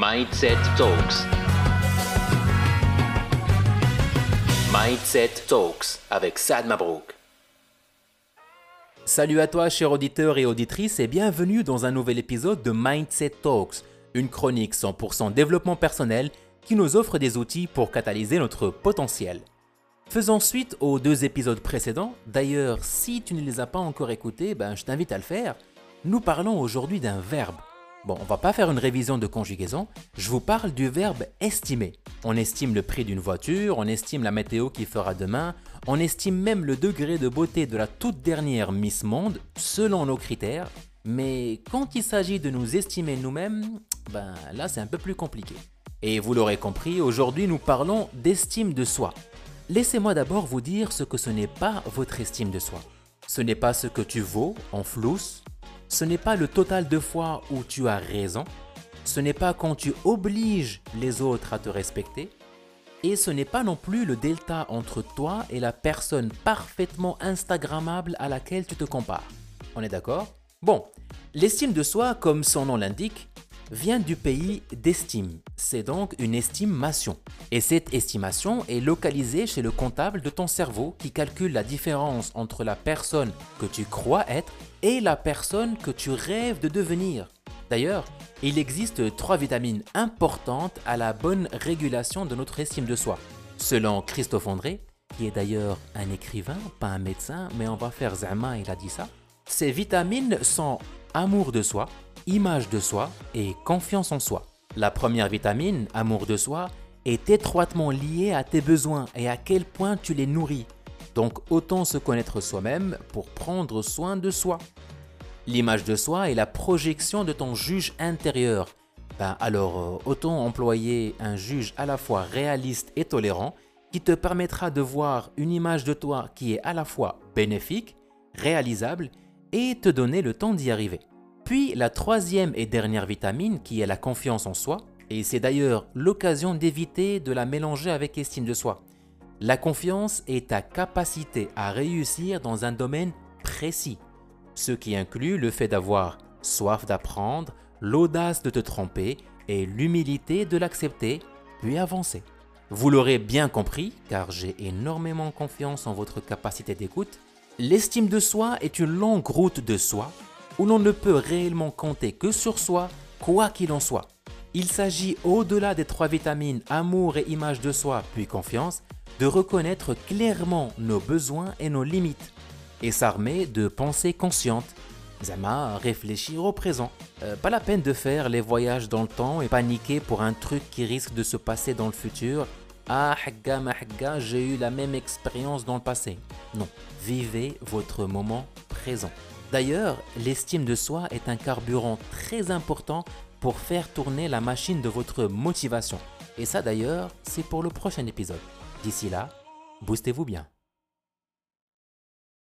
Mindset Talks. Mindset Talks avec Sad Mabrouk. Salut à toi, chers auditeurs et auditrices, et bienvenue dans un nouvel épisode de Mindset Talks, une chronique 100% développement personnel qui nous offre des outils pour catalyser notre potentiel. Faisons suite aux deux épisodes précédents. D'ailleurs, si tu ne les as pas encore écoutés, ben, je t'invite à le faire. Nous parlons aujourd'hui d'un verbe. Bon, on va pas faire une révision de conjugaison, je vous parle du verbe estimer. On estime le prix d'une voiture, on estime la météo qui fera demain, on estime même le degré de beauté de la toute dernière Miss Monde selon nos critères, mais quand il s'agit de nous estimer nous-mêmes, ben là c'est un peu plus compliqué. Et vous l'aurez compris, aujourd'hui nous parlons d'estime de soi. Laissez-moi d'abord vous dire ce que ce n'est pas votre estime de soi. Ce n'est pas ce que tu vaux en flousse, ce n'est pas le total de fois où tu as raison, ce n'est pas quand tu obliges les autres à te respecter, et ce n'est pas non plus le delta entre toi et la personne parfaitement Instagrammable à laquelle tu te compares. On est d'accord? Bon, l'estime de soi, comme son nom l'indique, vient du pays d'estime. C'est donc une estimation. Et cette estimation est localisée chez le comptable de ton cerveau qui calcule la différence entre la personne que tu crois être et la personne que tu rêves de devenir. D'ailleurs, il existe trois vitamines importantes à la bonne régulation de notre estime de soi. Selon Christophe André, qui est d'ailleurs un écrivain, pas un médecin, mais on va faire Zama, il a dit ça. Ces vitamines sont amour de soi, image de soi et confiance en soi. La première vitamine, amour de soi, est étroitement liée à tes besoins et à quel point tu les nourris. Donc autant se connaître soi-même pour prendre soin de soi. L'image de soi est la projection de ton juge intérieur. Ben alors euh, autant employer un juge à la fois réaliste et tolérant qui te permettra de voir une image de toi qui est à la fois bénéfique, réalisable et te donner le temps d'y arriver. Puis la troisième et dernière vitamine qui est la confiance en soi, et c'est d'ailleurs l'occasion d'éviter de la mélanger avec estime de soi. La confiance est ta capacité à réussir dans un domaine précis, ce qui inclut le fait d'avoir soif d'apprendre, l'audace de te tromper et l'humilité de l'accepter, puis avancer. Vous l'aurez bien compris, car j'ai énormément confiance en votre capacité d'écoute, l'estime de soi est une longue route de soi où l'on ne peut réellement compter que sur soi, quoi qu'il en soit. Il s'agit au-delà des trois vitamines amour et image de soi, puis confiance, de reconnaître clairement nos besoins et nos limites, et s'armer de pensées conscientes. Zama, réfléchir au présent. Euh, pas la peine de faire les voyages dans le temps et paniquer pour un truc qui risque de se passer dans le futur. Ah, hagga, j'ai eu la même expérience dans le passé. Non, vivez votre moment présent. D'ailleurs, l'estime de soi est un carburant très important pour faire tourner la machine de votre motivation. Et ça d'ailleurs, c'est pour le prochain épisode. D'ici là, boostez-vous bien.